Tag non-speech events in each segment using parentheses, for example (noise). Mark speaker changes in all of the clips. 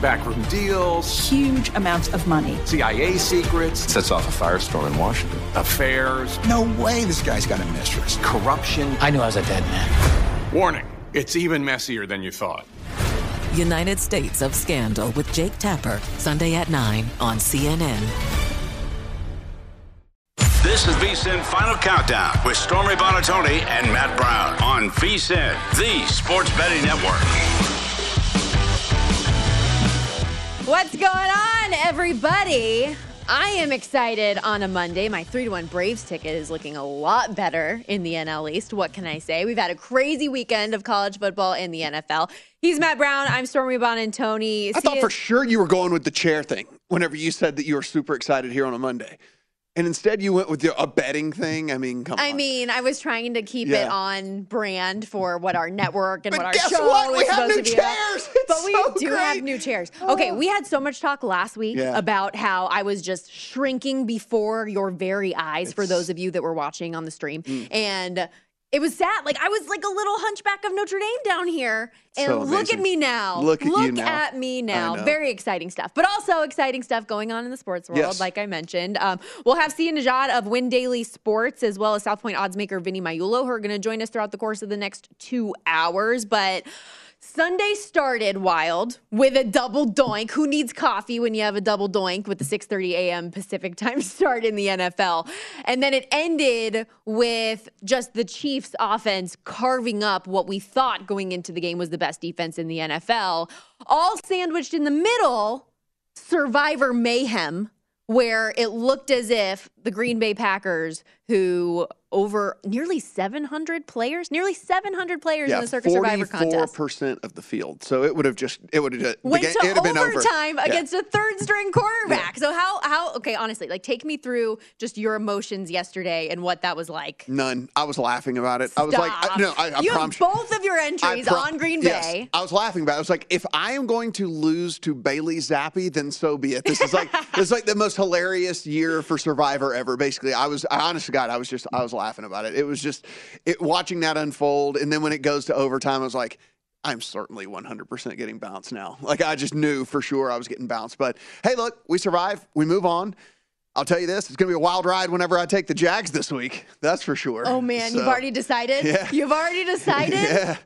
Speaker 1: Backroom deals,
Speaker 2: huge amounts of money,
Speaker 1: CIA secrets,
Speaker 3: sets off a firestorm in Washington,
Speaker 1: affairs.
Speaker 4: No way this guy's got a mistress.
Speaker 1: Corruption.
Speaker 5: I knew I was a dead man.
Speaker 1: Warning it's even messier than you thought.
Speaker 6: United States of Scandal with Jake Tapper, Sunday at 9 on CNN.
Speaker 7: This is VSIN Final Countdown with Stormy Buonantony and Matt Brown on VSIN, the sports betting network.
Speaker 8: What's going on, everybody? I am excited on a Monday. My 3 to 1 Braves ticket is looking a lot better in the NL East. What can I say? We've had a crazy weekend of college football in the NFL. He's Matt Brown. I'm Stormy Buonantony.
Speaker 9: I thought for sure you were going with the chair thing whenever you said that you were super excited here on a Monday. And instead, you went with your, a betting thing. I mean, come
Speaker 8: I
Speaker 9: on.
Speaker 8: mean, I was trying to keep
Speaker 9: Yeah.
Speaker 8: it on brand for what our network and
Speaker 9: But
Speaker 8: what our show
Speaker 9: what? We have
Speaker 8: supposed
Speaker 9: new
Speaker 8: to be about.
Speaker 9: chairs.
Speaker 8: But
Speaker 9: It's
Speaker 8: we
Speaker 9: so
Speaker 8: do have new chairs. Okay, we had so much talk last week
Speaker 9: Yeah.
Speaker 8: about how I was just shrinking before your very eyes. For those of you that were watching on the stream,
Speaker 9: Mm.
Speaker 8: and. It was sad. Like I was like a little hunchback of Notre Dame down here. And
Speaker 9: So
Speaker 8: look at me now.
Speaker 9: Look at now.
Speaker 8: at me now. Very exciting stuff. But also exciting stuff going on in the sports world,
Speaker 9: Yes.
Speaker 8: like I mentioned. Um, we'll have Sia Nejad of Win Daily Sports as well as South Point odds maker Vinny Magliulo who are going to join us throughout the course of the next two hours. But Sunday started wild with a double doink. Who needs coffee when you have a double doink with the 6:30 a.m. Pacific time (laughs) start in the NFL? And then it ended with just the Chiefs offense carving up what we thought going into the game was the best defense in the NFL, all sandwiched in the middle survivor mayhem where it looked as if the Green Bay Packers, who over nearly 700 players, nearly 700 players in the Circa Survivor contest,
Speaker 9: percent of the field. So it would have just it would have the
Speaker 8: went
Speaker 9: ga-
Speaker 8: to
Speaker 9: been over.
Speaker 8: overtime
Speaker 9: Yeah.
Speaker 8: against a third string quarterback. So how how okay, honestly, like take me through just your emotions yesterday and what that was like.
Speaker 9: None. I was laughing about it. I was like, I, no, I, I
Speaker 8: you
Speaker 9: promise.
Speaker 8: have both of your entries on Green Bay. Yes.
Speaker 9: I was laughing about it. I was like, if I am going to lose to Bailey Zappe, then so be it. This is like (laughs) this is like the most hilarious year for Survivor ever. Basically, I was I honest to God, I was just I was laughing about it. It was just it watching that unfold, and then when it goes to overtime, I was like. I'm certainly 100% getting bounced now. (laughs) Like I just knew for sure I was getting bounced. But hey, look, we survive. We move on. I'll tell you this: it's going to be a wild ride whenever I take the Jags this week. That's for sure.
Speaker 8: Oh man, you've already decided? (laughs)
Speaker 9: Yeah.
Speaker 8: You've already (laughs) decided?
Speaker 9: yeah.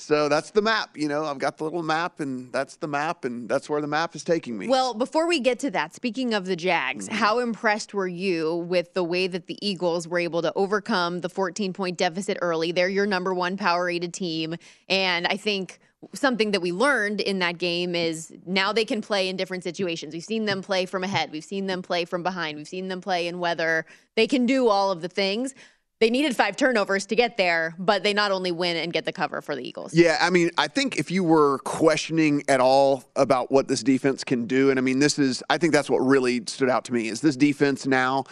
Speaker 9: So that's the map. You know, I've got the little map, and that's the map, and that's where the map is taking me.
Speaker 8: Well, before we get to that, speaking of the Jags,
Speaker 9: Mm-hmm.
Speaker 8: how impressed were you with the way that the Eagles were able to overcome the 14 point deficit early? They're your number one power rated team. And I think something that we learned in that game is now they can play in different situations. We've seen them play from ahead, we've seen them play from behind, we've seen them play in weather. They can do all of the things. They needed five turnovers to get there, but they not only win and get the cover for the Eagles.
Speaker 9: Yeah, I mean, I think if you were questioning at all about what this defense can do, and I mean, this is, I think that's what really stood out to me is this defense now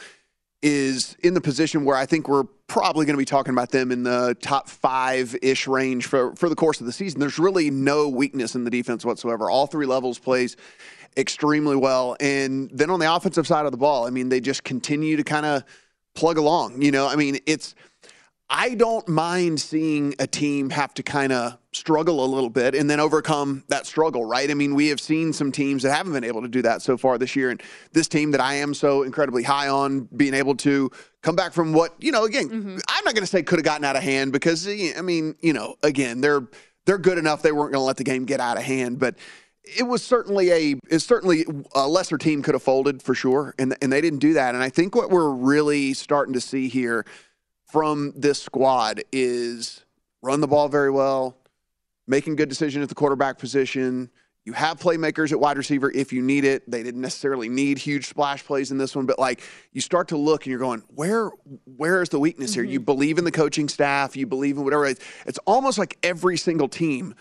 Speaker 9: is in the position where I think we're probably going to be talking about them in the top five ish range for, for the course of the season. There's really no weakness in the defense whatsoever. All three levels plays extremely well. And then on the offensive side of the ball, I mean, they just continue to kind of plug along. You know, I mean, it's, I don't mind seeing a team have to kind of struggle a little bit and then overcome that struggle, right? I mean, we have seen some teams that haven't been able to do that so far this year. And this team that I am so incredibly high on being able to come back from what, you know, again, mm-hmm. I'm not going to say could have gotten out of hand because, I mean, you know, again, they're, they're good enough. They weren't going to let the game get out of hand, but it was certainly a it's certainly a lesser team could have folded for sure and and they didn't do that and I think what we're really starting to see here from this squad is run the ball very well, making good decisions at the quarterback position. You have playmakers at wide receiver if you need it. They didn't necessarily need huge splash plays in this one, but like you start to look and you're going, where where is the weakness mm-hmm. here? You believe in the coaching staff, you believe in whatever. It's, it's almost like every single team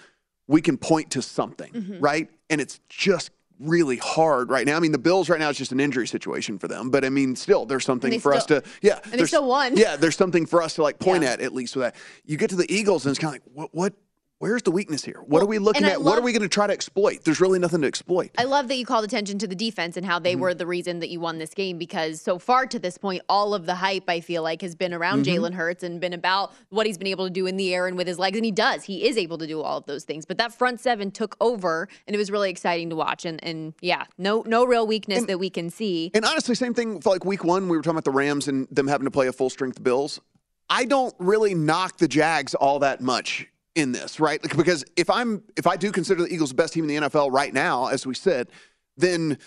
Speaker 9: we can point to something, mm-hmm. right? And it's just really hard right now. I mean, the Bills right now is just an injury situation for them, but I mean, still, there's something for
Speaker 8: still,
Speaker 9: us to, yeah,
Speaker 8: and they still won.
Speaker 9: Yeah, there's something for us to like point yeah. at at least with that. You get to the Eagles, and it's kind of like, what, what, where's the weakness here? What well, are we looking at? Love, what are we going to try to exploit? There's really nothing to exploit.
Speaker 8: I love that you called attention to the defense and how they mm-hmm. were the reason that you won this game because so far to this point, all of the hype I feel like has been around mm-hmm. Jalen Hurts and been about what he's been able to do in the air and with his legs, and he does. He is able to do all of those things. But that front seven took over, and it was really exciting to watch. And and yeah, no no real weakness and, that we can see.
Speaker 9: And honestly, same thing for like week one. We were talking about the Rams and them having to play a full strength Bills. I don't really knock the Jags all that much in this, right? Because if I'm if I do consider the Eagles the best team in the NFL right now, as we said, then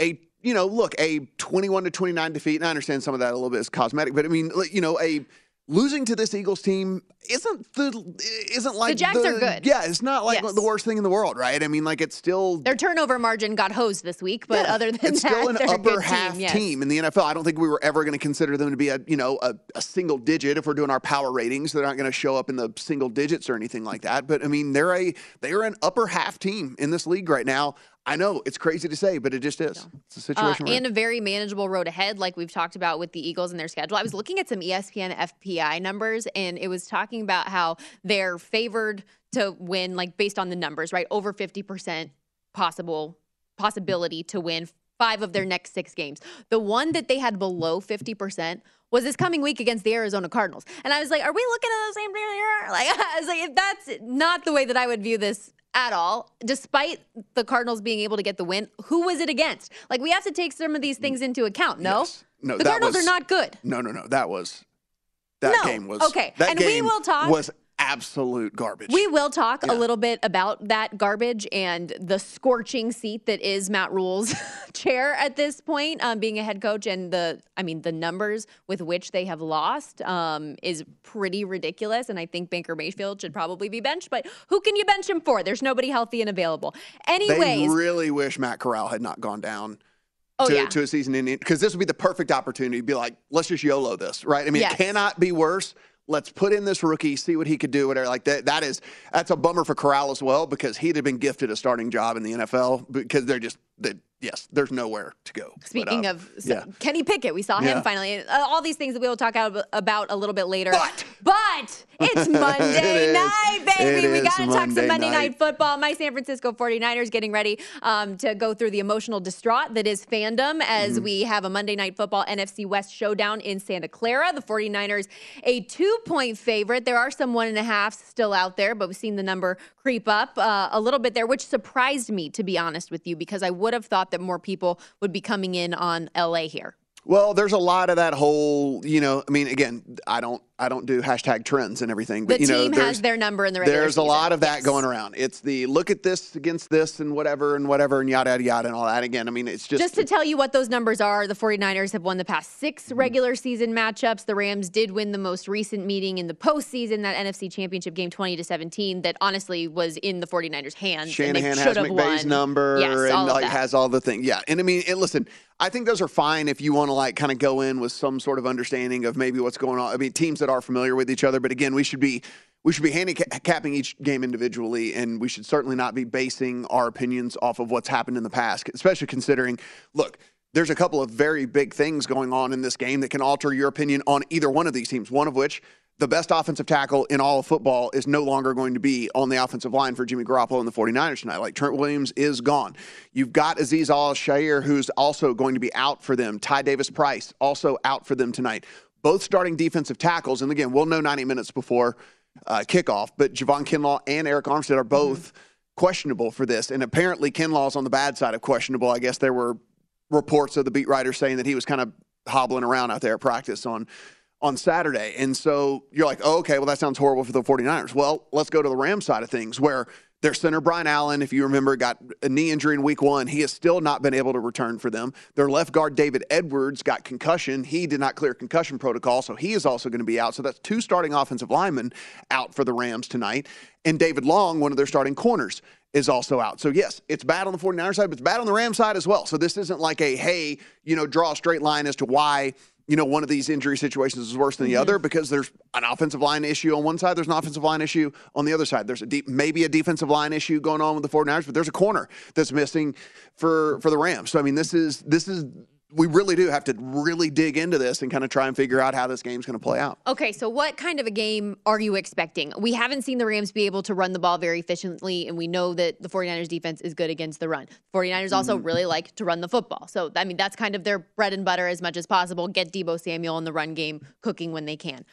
Speaker 9: a you know, look, a 21 to 29 defeat, and I understand some of that a little bit is cosmetic, but I mean, you know, a losing to this Eagles team isn't the isn't like
Speaker 8: the Jags
Speaker 9: the,
Speaker 8: are good.
Speaker 9: Yeah, it's not like yes. the worst thing in the world, right? I mean, like it's still
Speaker 8: their turnover margin got hosed this week, but yeah, other than that.
Speaker 9: it's
Speaker 8: that,
Speaker 9: still an upper half
Speaker 8: team, yes.
Speaker 9: team, in the NFL. I don't think we were ever going to consider them to be a you know a, a, single digit if we're doing our power ratings. They're not going to show up in the single digits or anything like that. But I mean, they're a they're an upper half team in this league right now. I know it's crazy to say, but it just is. It's a situation.
Speaker 8: Uh, and a very manageable road ahead, like we've talked about with the Eagles and their schedule. I was looking at some ESPN FPI numbers, and it was talking about how they're favored to win, like based on the numbers, right? Over fifty percent possible possibility to win five of their next six games. The one that they had below fifty percent was this coming week against the Arizona Cardinals. And I was like, are we looking at the same thing here? (laughs) Like, (laughs) I was like, if that's not the way that I would view this at all, despite the Cardinals being able to get the win. Who was it against? Like we have to take some of these things into account. No,
Speaker 9: yes. no,
Speaker 8: the Cardinals
Speaker 9: was,
Speaker 8: are not good.
Speaker 9: No, no, no. That was that
Speaker 8: no.
Speaker 9: game was
Speaker 8: okay.
Speaker 9: That
Speaker 8: and
Speaker 9: game
Speaker 8: we will talk.
Speaker 9: Was absolute garbage.
Speaker 8: We will talk yeah. a little bit about that garbage and the scorching seat that is Matt Rhule's (laughs) chair at this point, um, being a head coach, and the I mean the numbers with which they have lost um, is pretty ridiculous. And I think Baker Mayfield should probably be benched, but who can you bench him for? There's nobody healthy and available. Anyways,
Speaker 9: they really wish Matt Corral had not gone down.
Speaker 8: Oh,
Speaker 9: to,
Speaker 8: yeah.
Speaker 9: to a season in because this would be the perfect opportunity to be like, let's just YOLO this, right? I mean,
Speaker 8: yes.
Speaker 9: it cannot be worse let's put in this rookie, see what he could do, whatever. Like that, that is that's a bummer for Corral as well because he'd have been gifted a starting job in the NFL because they're just they, yes, there's nowhere to go.
Speaker 8: Speaking
Speaker 9: but,
Speaker 8: uh, of so, yeah. Kenny Pickett, we saw him yeah. finally. Uh, all these things that we will talk about a little bit later.
Speaker 9: But,
Speaker 8: but it's (laughs) Monday
Speaker 9: it
Speaker 8: night, baby.
Speaker 9: It
Speaker 8: we got to talk some Monday
Speaker 9: night.
Speaker 8: night. football. My San Francisco 49ers getting ready um, to go through the emotional distraught that is fandom as mm-hmm. we have a Monday night football NFC West showdown in Santa Clara. The 49ers, a two point favorite. There are some one and a half still out there, but we've seen the number creep up uh, a little bit there, which surprised me, to be honest with you, because I would have thought that more people would be coming in on LA here.
Speaker 9: Well, there's a lot of that whole, you know, I mean, again, I don't I don't do hashtag trends and everything. But
Speaker 8: the
Speaker 9: you know,
Speaker 8: team has their number in the regular
Speaker 9: There's
Speaker 8: season.
Speaker 9: a lot of that
Speaker 8: yes.
Speaker 9: going around. It's the look at this against this and whatever and whatever and yada yada yada and all that. Again, I mean, it's just
Speaker 8: just to tell you what those numbers are. The 49ers have won the past six
Speaker 9: Mm-hmm.
Speaker 8: regular season matchups. The Rams did win the most recent meeting in the postseason, that NFC Championship game, 20 to 17. That honestly was in the 49ers' hands.
Speaker 9: Shanahan
Speaker 8: and they
Speaker 9: has McVay's
Speaker 8: won.
Speaker 9: number
Speaker 8: yes,
Speaker 9: and like has all the things. Yeah, and I mean, and listen, I think those are fine if you want to like kind of go in with some sort of understanding of maybe what's going on. I mean, teams that are familiar with each other, but again, we should be we should be handicapping each game individually, and we should certainly not be basing our opinions off of what's happened in the past, especially considering, look, there's a couple of very big things going on in this game that can alter your opinion on either one of these teams. One of which, the best offensive tackle in all of football is no longer going to be on the offensive line for Jimmy Garoppolo and the 49ers tonight. Like Trent Williams is gone. You've got Azeez Al-Shaair, who's also going to be out for them. Ty Davis Price, also out for them tonight. Both starting defensive tackles. And again, we'll know 90 minutes before uh, kickoff, but Javon Kinlaw and Arik Armstead are both mm-hmm. questionable for this. And apparently, Kinlaw's on the bad side of questionable. I guess there were reports of the beat writer saying that he was kind of hobbling around out there at practice on on Saturday. And so you're like, oh, okay, well, that sounds horrible for the 49ers. Well, let's go to the Rams side of things where their center, Brian Allen, if you remember, got a knee injury in week one. He has still not been able to return for them. Their left guard, David Edwards, got concussion. He did not clear concussion protocol, so he is also going to be out. So that's two starting offensive linemen out for the Rams tonight. And David Long, one of their starting corners, is also out. So, yes, it's bad on the 49ers side, but it's bad on the Rams side as well. So, this isn't like a, hey, you know, draw a straight line as to why you know, one of these injury situations is worse than the mm-hmm. other because there's an offensive line issue on one side, there's an offensive line issue on the other side. There's a deep, maybe a defensive line issue going on with the 49ers, but there's a corner that's missing for for the Rams. So I mean, this is this is we really do have to really dig into this and kind of try and figure out how this game's going to play out.
Speaker 8: Okay, so what kind of a game are you expecting? We haven't seen the Rams be able to run the ball very efficiently, and we know that the 49ers defense is good against the run. 49ers also mm-hmm. really like to run the football. So, I mean, that's kind of their bread and butter as much as possible. Get Deebo Samuel in the run game cooking when they can.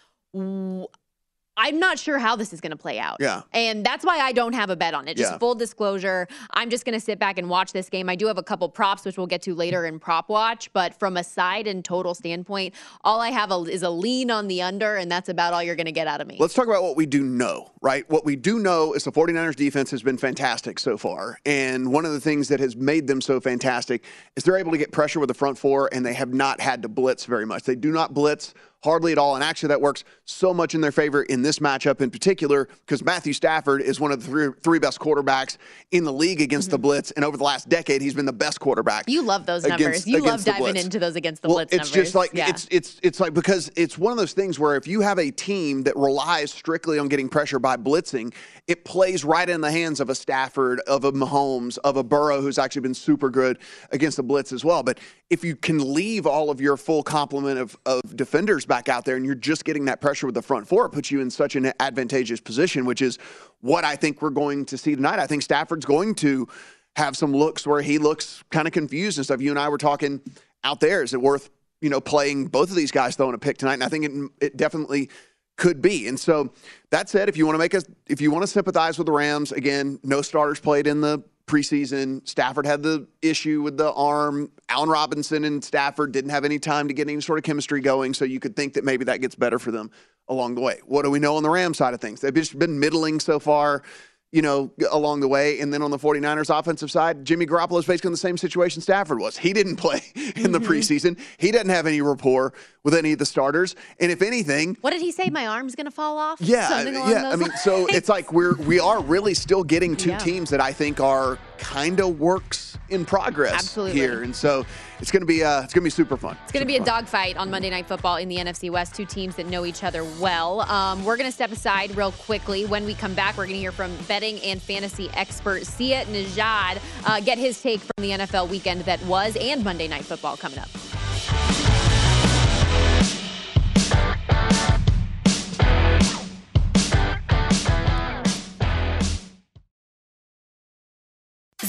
Speaker 8: I'm not sure how this is going to play out.
Speaker 9: Yeah.
Speaker 8: And that's why I don't have a bet on it. Just yeah. full disclosure, I'm just going to sit back and watch this game. I do have a couple props, which we'll get to later in prop watch. But from a side and total standpoint, all I have a, is a lean on the under, and that's about all you're going to get out of me.
Speaker 9: Let's talk about what we do know, right? What we do know is the 49ers defense has been fantastic so far. And one of the things that has made them so fantastic is they're able to get pressure with the front four, and they have not had to blitz very much. They do not blitz hardly at all. And actually, that works so much in their favor in this matchup in particular because Matthew Stafford is one of the three, three best quarterbacks in the league against mm-hmm. the blitz. And over the last decade, he's been the best quarterback.
Speaker 8: You love those numbers. You love diving into those against the
Speaker 9: well,
Speaker 8: blitz.
Speaker 9: It's
Speaker 8: numbers.
Speaker 9: just like yeah. it's it's it's like because it's one of those things where if you have a team that relies strictly on getting pressure by blitzing, it plays right in the hands of a Stafford, of a Mahomes, of a Burrow who's actually been super good against the blitz as well. But if you can leave all of your full complement of, of defenders back out there and you're just getting that pressure with the front four, it puts you in such an advantageous position, which is what I think we're going to see tonight. I think Stafford's going to have some looks where he looks kind of confused and stuff. You and I were talking out there. Is it worth, you know, playing both of these guys throwing a pick tonight? And I think it, it definitely could be. And so that said, if you want to make us, if you want to sympathize with the Rams, again, no starters played in the preseason. Stafford had the issue with the arm. Allen Robinson and Stafford didn't have any time to get any sort of chemistry going, so you could think that maybe that gets better for them along the way. What do we know on the Rams side of things? They've just been middling so far you know, along the way. And then on the 49ers offensive side, Jimmy Garoppolo is basically in the same situation Stafford was. He didn't play (laughs) in the mm-hmm. preseason. He doesn't have any rapport with any of the starters. And if anything,
Speaker 8: what did he say? My arm's going to fall off?
Speaker 9: Yeah. yeah. I mean, so it's like we're, we are really still getting two (laughs) yeah. teams that I think are kind of works in progress
Speaker 8: Absolutely.
Speaker 9: here. And so it's going to be uh, it's going to be super fun.
Speaker 8: It's going to be a dogfight on Monday Night Football in the NFC West. Two teams that know each other well. Um, we're going to step aside real quickly. When we come back, we're going to hear from betting and fantasy expert Sia Nejad, uh, get his take from the NFL weekend that was and Monday Night Football coming up.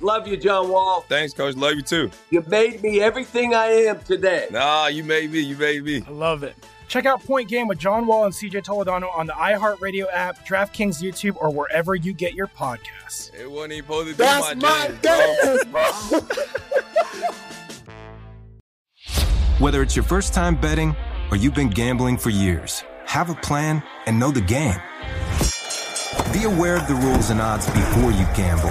Speaker 10: Love you, John Wall.
Speaker 11: Thanks, coach. Love you too.
Speaker 10: You made me everything I am today.
Speaker 11: Nah, you made me. You made me.
Speaker 12: I love it. Check out Point Game with John Wall and CJ Toledano on the iHeartRadio app, DraftKings YouTube, or wherever you get your podcasts.
Speaker 11: It wasn't even supposed to be
Speaker 13: That's
Speaker 11: my,
Speaker 13: my
Speaker 11: dance,
Speaker 13: dance, bro. (laughs)
Speaker 14: Whether it's your first time betting or you've been gambling for years, have a plan and know the game. Be aware of the rules and odds before you gamble.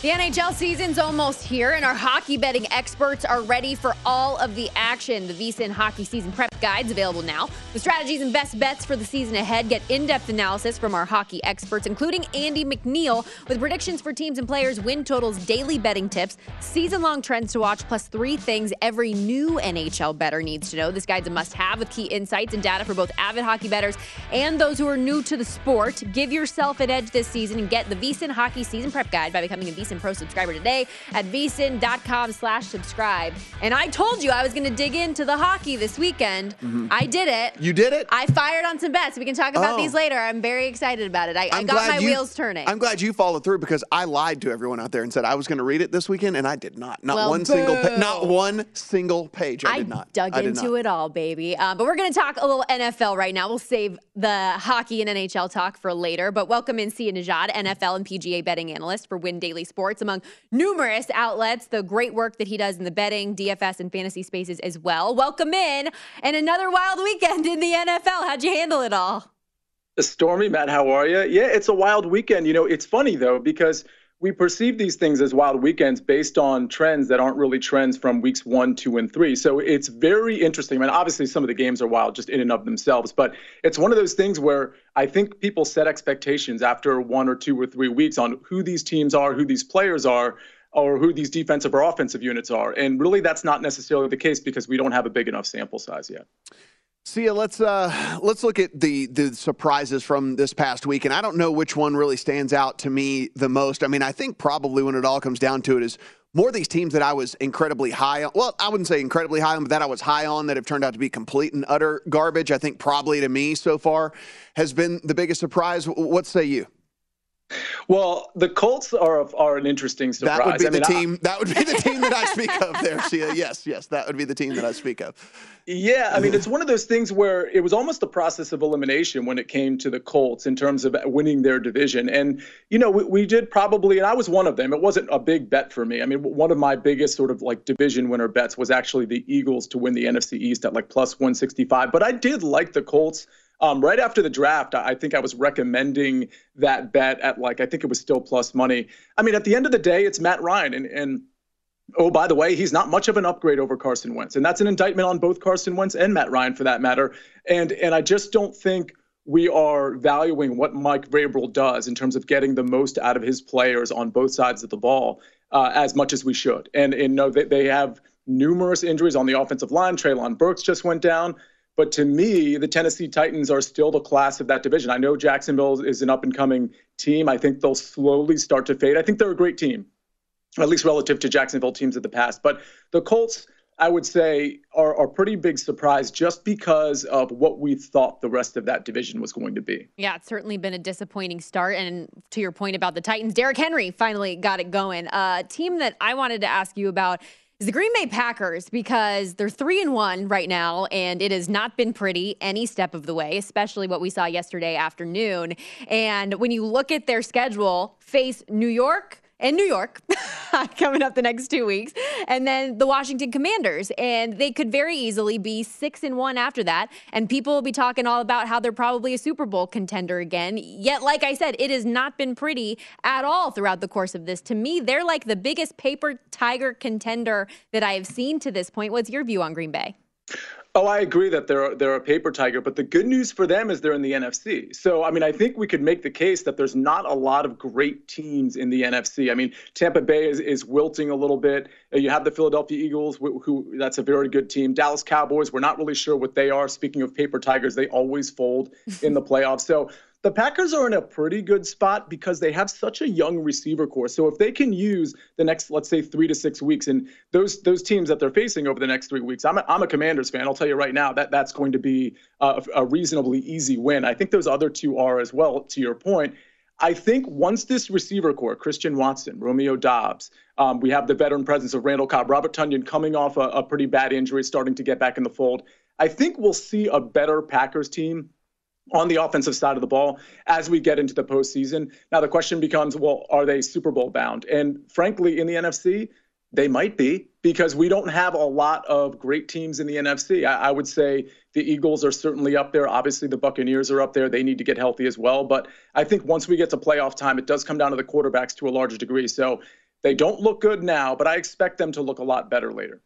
Speaker 8: The NHL season's almost here, and our hockey betting experts are ready for all of the action. The VSIN Hockey Season Prep Guide's available now. The strategies and best bets for the season ahead get in-depth analysis from our hockey experts, including Andy McNeil, with predictions for teams and players, win totals, daily betting tips, season-long trends to watch, plus three things every new NHL better needs to know. This guide's a must-have with key insights and data for both avid hockey bettors and those who are new to the sport. Give yourself an edge this season and get the VSIN Hockey Season Prep Guide by becoming a VSIN And pro subscriber today at vsin.com slash subscribe. And I told you I was going to dig into the hockey this weekend. Mm-hmm. I did it.
Speaker 9: You did it?
Speaker 8: I fired on some bets. We can talk about oh. these later. I'm very excited about it. I, I got my
Speaker 9: you,
Speaker 8: wheels turning.
Speaker 9: I'm glad you followed through because I lied to everyone out there and said I was going to read it this weekend, and I did not. Not
Speaker 8: well,
Speaker 9: one
Speaker 8: boo.
Speaker 9: single, pa- not one single page. I,
Speaker 8: I
Speaker 9: did not.
Speaker 8: Dug
Speaker 9: I did
Speaker 8: into
Speaker 9: not.
Speaker 8: it all, baby. Uh, but we're going to talk a little NFL right now. We'll save the hockey and NHL talk for later. But welcome in Sia Nejad, NFL and PGA betting analyst for Win Daily Sports, among numerous outlets. The great work that he does in the betting, DFS, and fantasy spaces as well. Welcome in, and another wild weekend in the NFL. How'd you handle it all?
Speaker 15: Stormy, Matt, how are you? Yeah, it's a wild weekend. You know, it's funny though because we perceive these things as wild weekends based on trends that aren't really trends from weeks one, two, and three. So it's very interesting. I mean, obviously, some of the games are wild just in and of themselves, but it's one of those things where I think people set expectations after one or two or three weeks on who these teams are, who these players are. Or who these defensive or offensive units are. And really, that's not necessarily the case because we don't have a big enough sample size yet.
Speaker 9: Sia, let's uh, let's look at the the surprises from this past week, and I don't know which one really stands out to me the most. I mean, I think probably when it all comes down to it is more these teams that I was incredibly high on. Well, I wouldn't say incredibly high on, but that I was high on that have turned out to be complete and utter garbage. I think probably to me so far has been the biggest surprise. What say you?
Speaker 15: Well, the Colts are are an interesting surprise.
Speaker 9: That would be
Speaker 15: I
Speaker 9: the
Speaker 15: mean,
Speaker 9: team.
Speaker 15: I,
Speaker 9: that would be the team that I speak of there, Sia. Yes, yes, that would be the team that I speak of.
Speaker 15: Yeah, I mean, it's one of those things where it was almost a process of elimination when it came to the Colts in terms of winning their division. And, you know, we, we did probably, and I was one of them. It wasn't a big bet for me. I mean, one of my biggest sort of like division winner bets was actually the Eagles to win the NFC East at like plus 165. But I did like the Colts. Um, right after the draft, I think I was recommending that bet at like, I think it was still plus money. I mean, at the end of the day, it's Matt Ryan. And, and Oh, by the way, he's not much of an upgrade over Carson Wentz, and that's an indictment on both Carson Wentz and Matt Ryan, for that matter. And and I just don't think we are valuing what Mike Vrabel does in terms of getting the most out of his players on both sides of the ball uh, as much as we should. And and know that they have numerous injuries on the offensive line. Treylon Burks just went down. But to me, the Tennessee Titans are still the class of that division. I know Jacksonville is an up and coming team. I think they'll slowly start to fade. I think they're a great team at least relative to Jacksonville teams of the past. But the Colts, I would say, are are pretty big surprise just because of what we thought the rest of that division was going to be.
Speaker 8: Yeah, it's certainly been a disappointing start. And to your point about the Titans, Derrick Henry finally got it going. A uh, team that I wanted to ask you about is the Green Bay Packers because they're three and one right now, and it has not been pretty any step of the way, especially what we saw yesterday afternoon. And when you look at their schedule, face New York in New York (laughs) coming up the next two weeks, and then the Washington Commanders. And they could very easily be six and one after that. And people will be talking all about how they're probably a Super Bowl contender again. Yet, like I said, it has not been pretty at all throughout the course of this. To me, they're like the biggest paper tiger contender that I have seen to this point. What's your view on Green Bay?
Speaker 15: Oh, I agree that they're they're a paper tiger, but the good news for them is they're in the NFC. So, I mean, I think we could make the case that there's not a lot of great teams in the NFC. I mean, Tampa Bay is, is wilting a little bit. Uh, you have the Philadelphia Eagles, who, who that's a very good team. Dallas Cowboys, we're not really sure what they are. Speaking of paper tigers, they always fold in the playoffs. So, the Packers are in a pretty good spot because they have such a young receiver corps. So if they can use the next, let's say, three to six weeks, and those those teams that they're facing over the next three weeks, I'm a, I'm a Commanders fan. I'll tell you right now that that's going to be a, a reasonably easy win. I think those other two are as well. To your point. I think once this receiver corps, Christian Watson, Romeo Doubs, um, we have the veteran presence of Randall Cobb, Robert Tonyan coming off a, a pretty bad injury, starting to get back in the fold. I think we'll see a better Packers team on the offensive side of the ball as we get into the postseason. Now, the question becomes well, are they Super Bowl bound? And frankly, in the NFC, they might be because we don't have a lot of great teams in the NFC. I, I, would say the Eagles are certainly up there. Obviously, the Buccaneers are up there. They need to get healthy as well. But I think once we get to playoff time, it does come down to the quarterbacks to a larger degree. So they don't look good now, but I expect them to look a lot better later.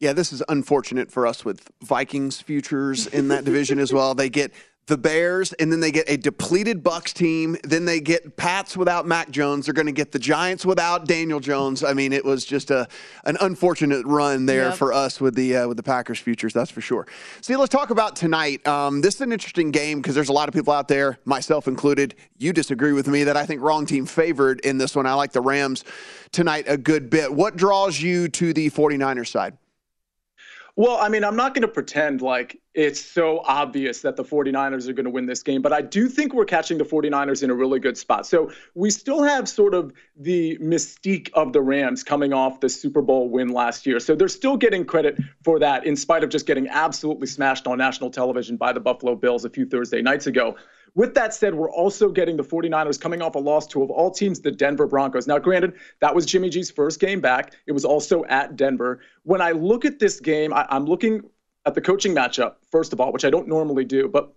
Speaker 9: Yeah, this is unfortunate for us with Vikings futures in that division as well. They get the Bears, and then they get a depleted Bucs team. Then they get Pats without Mac Jones. They're going to get the Giants without Daniel Jones. I mean, it was just a an unfortunate run there yep. for us with the uh, with the Packers futures. That's for sure. Sia, let's talk about tonight. Um, this is an interesting game because there's a lot of people out there, myself included. You disagree with me that I think wrong team favored in this one. I like the Rams tonight a good bit. What draws you to the 49ers side?
Speaker 15: Well, I mean, I'm not going to pretend like it's so obvious that the 49ers are going to win this game, but I do think we're catching the 49ers in a really good spot. So we still have sort of the mystique of the Rams coming off the Super Bowl win last year. So they're still getting credit for that in spite of just getting absolutely smashed on national television by the Buffalo Bills a few Thursday nights ago. With that said, we're also getting the 49ers coming off a loss to, of all teams, the Denver Broncos. Now, granted, that was Jimmy G's first game back. It was also at Denver. When I look at this game, I, I'm looking at the coaching matchup, first of all, which I don't normally do, but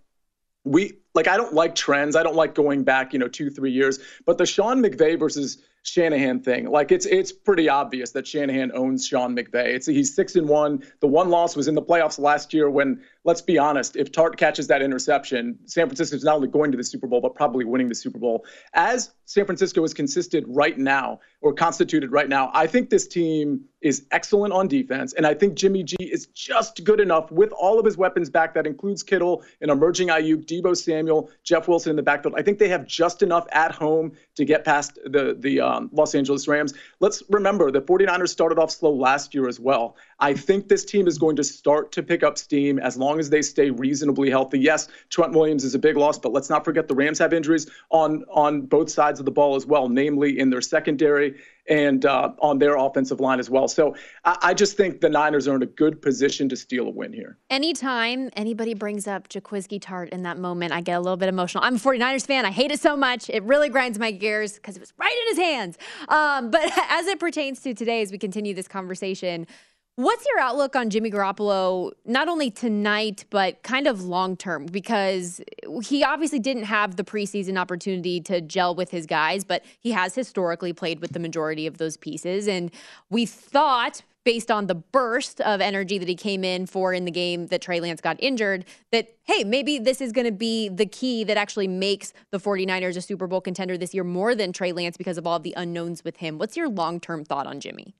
Speaker 15: we like I don't like trends. I don't like going back, you know, two, three years. But the Sean McVay versus Shanahan thing. Like it's it's pretty obvious that Shanahan owns Sean McVay. It's he's six and one. The one loss was in the playoffs last year when, let's be honest, if Tartt catches that interception, San Francisco is not only going to the Super Bowl, but probably winning the Super Bowl. As San Francisco is consisted right now or constituted right now, I think this team is excellent on defense. And I think Jimmy G is just good enough with all of his weapons back. That includes Kittle, an emerging Aiyuk, Deebo Samuel, Jeff Wilson in the backfield. I think they have just enough at home to get past the, the um, Los Angeles Rams. Let's remember the 49ers started off slow last year as well. I think this team is going to start to pick up steam as long as they stay reasonably healthy. Yes, Trent Williams is a big loss, but let's not forget the Rams have injuries on on both sides of the ball as well, namely in their secondary and uh, on their offensive line as well. So I, I, just think the Niners are in a good position to steal a win here.
Speaker 8: Anytime anybody brings up Jaquiski Tartt in that moment, I get a little bit emotional. I'm a 49ers fan. I hate it so much. It really grinds my gears because it was right in his hands. Um, but (laughs) as it pertains to today, as we continue this conversation, What's your outlook on Jimmy Garoppolo, not only tonight, but kind of long term? Because he obviously didn't have the preseason opportunity to gel with his guys, but he has historically played with the majority of those pieces. And we thought, based on the burst of energy that he came in for in the game that Trey Lance got injured, that, hey, maybe this is going to be the key that actually makes the 49ers a Super Bowl contender this year more than Trey Lance because of all the unknowns with him. What's your long term thought on Jimmy?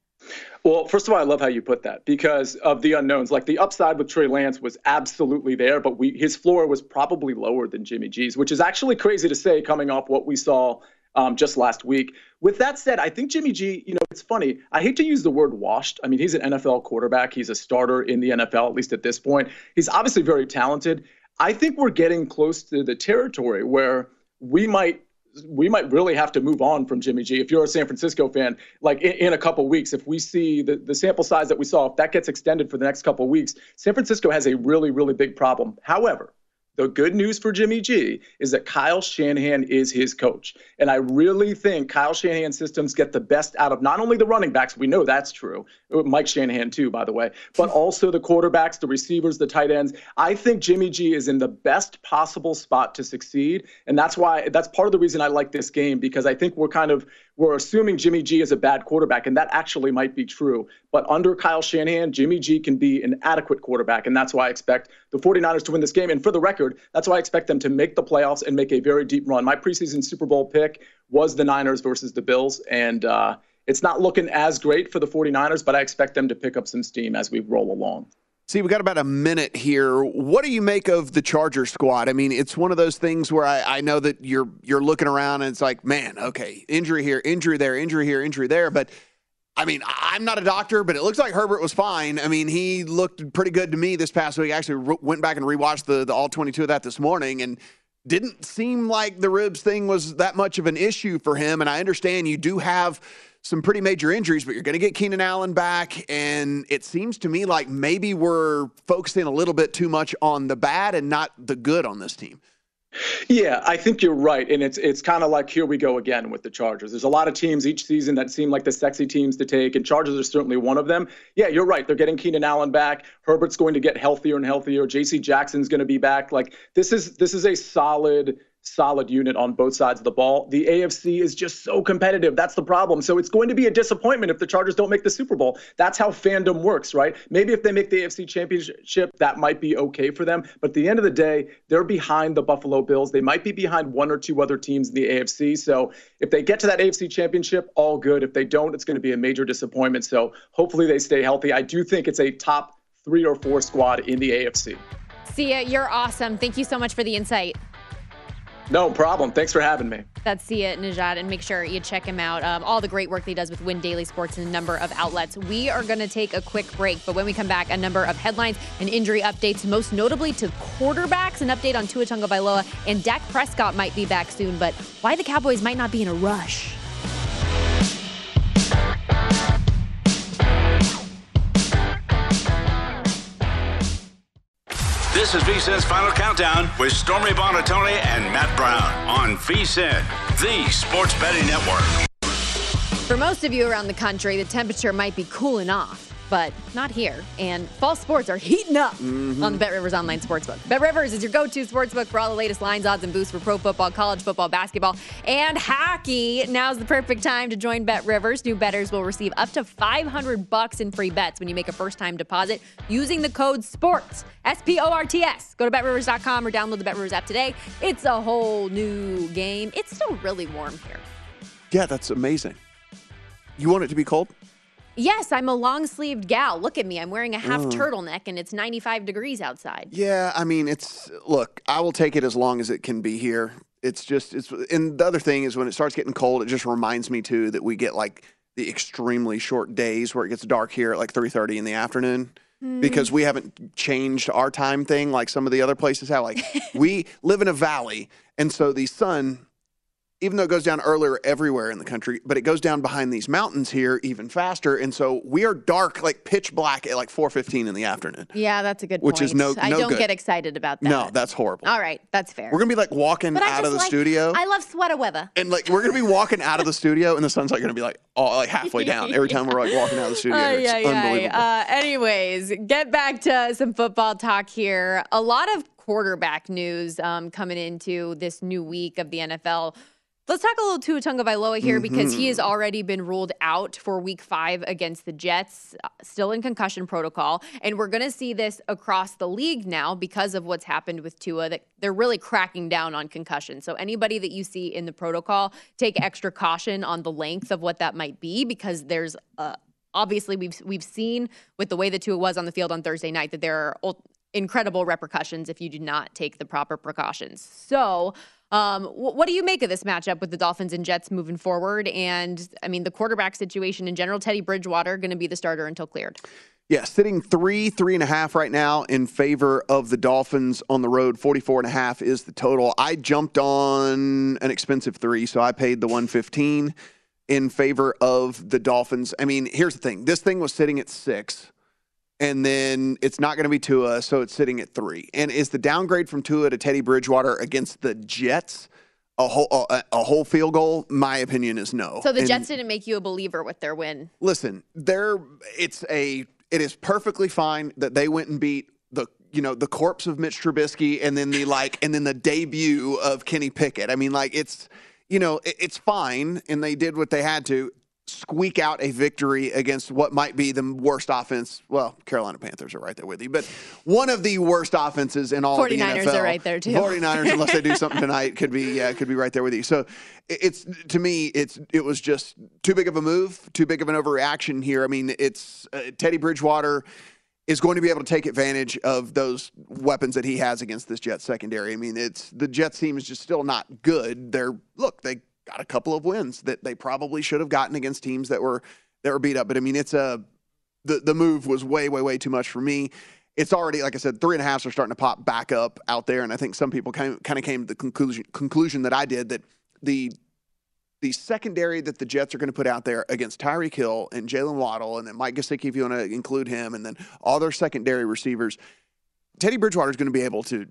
Speaker 15: Well, first of all, I love how you put that because of the unknowns. Like the upside with Trey Lance was absolutely there, but we his floor was probably lower than Jimmy G's, which is actually crazy to say coming off what we saw um, just last week. With that said, I think Jimmy G, you know, it's funny. I hate to use the word washed. I mean, he's an NFL quarterback. He's a starter in the NFL, at least at this point. He's obviously very talented. I think we're getting close to the territory where we might we might really have to move on from Jimmy G. If you're a San Francisco fan, like in, in a couple weeks, if we see the, the sample size that we saw, if that gets extended for the next couple weeks, San Francisco has a really, really big problem. However, the good news for Jimmy G is that Kyle Shanahan is his coach. And I really think Kyle Shanahan's systems get the best out of not only the running backs, we know that's true, uh, Mike Shanahan too, by the way, but (laughs) also the quarterbacks, the receivers, the tight ends. I think Jimmy G is in the best possible spot to succeed. And that's why, that's part of the reason I like this game because I think we're kind of, we're assuming Jimmy G is a bad quarterback, and that actually might be true. But under Kyle Shanahan, Jimmy G can be an adequate quarterback, and that's why I expect the 49ers to win this game. And for the record, that's why I expect them to make the playoffs and make a very deep run. My preseason Super Bowl pick was the Niners versus the Bills, and uh, it's not looking as great for the 49ers, but I expect them to pick up some steam as we roll along.
Speaker 9: Sia, we've got about a minute here. What do you make of the Charger squad? I mean, it's one of those things where I, I, know that you're you're looking around and it's like, man, okay, injury here, injury there, injury here, injury there. But I mean, I'm not a doctor, but it looks like Herbert was fine. I mean, he looked pretty good to me this past week. I actually re- went back and rewatched the, the all 22 of that this morning and didn't seem like the ribs thing was that much of an issue for him. And I understand you do have some pretty major injuries, but you're going to get Keenan Allen back. And it seems to me like maybe we're focusing a little bit too much on the bad and not the good on this team.
Speaker 15: Yeah, I think you're right, and it's it's kind of like here we go again with the Chargers. There's a lot of teams each season that seem like the sexy teams to take, and Chargers are certainly one of them. Yeah, you're right. They're getting Keenan Allen back. Herbert's going to get healthier and healthier. J.C. Jackson's going to be back. Like this is this is a solid solid unit on both sides of the ball. The AFC is just so competitive. That's the problem. So it's going to be a disappointment if the Chargers don't make the Super Bowl. That's how fandom works, right? Maybe if they make the AFC championship, that might be okay for them. But at the end of the day, they're behind the Buffalo Bills. They might be behind one or two other teams in the AFC. So if they get to that AFC championship, all good. If they don't, it's going to be a major disappointment. So hopefully they stay healthy. I do think it's a top three or four squad in the AFC.
Speaker 8: Sia, you're awesome. Thank you so much for the insight.
Speaker 15: No problem. Thanks for having me.
Speaker 8: That's Sia Nejad, and make sure you check him out. Um, all the great work that he does with Win Daily Sports and a number of outlets. We are going to take a quick break, but when we come back, a number of headlines and injury updates, most notably to quarterbacks, an update on Tua Tagovailoa, and Dak Prescott might be back soon, but why the Cowboys might not be in a rush.
Speaker 7: This is VSIN's Final Countdown with Stormy Buonantony and Matt Brown on VSIN, the sports betting network.
Speaker 8: For most of you around the country, the temperature might be cooling off but not here. And fall sports are heating up mm-hmm. on the Bet Rivers online sportsbook. Bet Rivers is your go-to sportsbook for all the latest lines, odds, and boosts for pro football, college football, basketball, and hockey. Now's the perfect time to join Bet Rivers. New bettors will receive up to 500 bucks in free bets when you make a first-time deposit using the code SPORTS. S-P-O-R-T-S. Go to betrivers.com or download the Bet Rivers app today. It's a whole new game. It's still really warm here.
Speaker 9: Yeah, that's amazing. You want it to be cold?
Speaker 8: Yes, I'm a long sleeved gal. Look at me. I'm wearing a half
Speaker 9: Mm.
Speaker 8: turtleneck and it's 95 degrees outside.
Speaker 9: Yeah, I mean, it's look. I will take it as long as it can be here. It's just it's and the other thing is when it starts getting cold, it just reminds me too that we get like the extremely short days where it gets dark here at like three thirty in the afternoon. Because we haven't changed our time thing like some of the other places have. Like (laughs) we live in a valley, and so the sun even though it goes down earlier everywhere in the country, but it goes down behind these mountains here even faster. And so we are dark, like pitch black at like 4.15 in the afternoon.
Speaker 8: Yeah, that's a good point.
Speaker 9: Which
Speaker 8: point.
Speaker 9: is no-
Speaker 8: I don't
Speaker 9: good.
Speaker 8: get excited about that.
Speaker 9: No, that's horrible.
Speaker 8: All right, that's fair.
Speaker 9: We're going to be like walking out of the
Speaker 8: like-
Speaker 9: studio.
Speaker 8: I love sweater weather.
Speaker 9: and like we're going to be walking out of the studio and the sun's like going to be like, oh, like halfway (laughs) down every time we're like walking out of the studio.
Speaker 8: Ay, ay.
Speaker 9: unbelievable.
Speaker 8: Uh, anyways, get back to some football talk here. A lot of quarterback news um, coming into this new week of the NFL. Let's talk a little to Tua Tagovailoa here because he has
Speaker 16: Mhm.
Speaker 8: already been ruled out for Week Five against the Jets, uh, still in concussion protocol, and we're going to see this across the league now because of what's happened with Tua. That they're really cracking down on concussion. So anybody that you see in the protocol, take extra caution on the length of what that might be because there's uh, obviously we've we've seen with the way the Tua was on the field on Thursday night that there are incredible repercussions if you do not take the proper precautions. So, um, wh- what do you make of this matchup with the Dolphins and Jets moving forward? And I mean, the quarterback situation in general. Teddy Bridgewater going to be the starter until cleared.
Speaker 9: Yeah, sitting three, three and a half right now in favor of the Dolphins on the road. 44 and a half is the total. I jumped on an expensive three, so I paid the 115 in favor of the Dolphins. I mean, here's the thing this thing was sitting at six, and then it's not going to be Tua, so it's sitting at three. And is the downgrade from Tua to Teddy Bridgewater against the Jets a whole, a, a whole field goal? My opinion is no.
Speaker 8: So the
Speaker 9: And-
Speaker 8: Jets didn't make you a believer with their win.
Speaker 9: listen, there it's a it is perfectly fine that they went and beat the you know the corpse of Mitch Trubisky and then the like and then the debut of Kenny Pickett. I mean, like it's you know it, it's fine, and they did what they had to squeak out a victory against what might be the worst offense. Well, Carolina Panthers are right there with you, but one of the worst offenses in all of the
Speaker 8: 49ers
Speaker 9: NFL.
Speaker 8: are right there, too.
Speaker 9: 49ers, unless they do (laughs) something tonight, could be yeah, could be right there with you. So it's to me, it's it was just too big of a move, too big of an overreaction here. I mean, it's uh, Teddy Bridgewater is going to be able to take advantage of those weapons that he has against this Jets secondary. I mean, it's the Jets team is just still not good. They're look, they got a couple of wins that they probably should have gotten against teams that were that were beat up. But I mean, it's a the the move was way way way too much for me. It's already like I said, three and a halfs are starting to pop back up out there, and I think some people kind of kind of came to the conclusion conclusion that I did that the the secondary that the Jets are going to put out there against Tyreek Hill and Jalen Waddle, and then Mike Gesicki, if you want to include him, and then all their secondary receivers, Teddy Bridgewater is going to be able to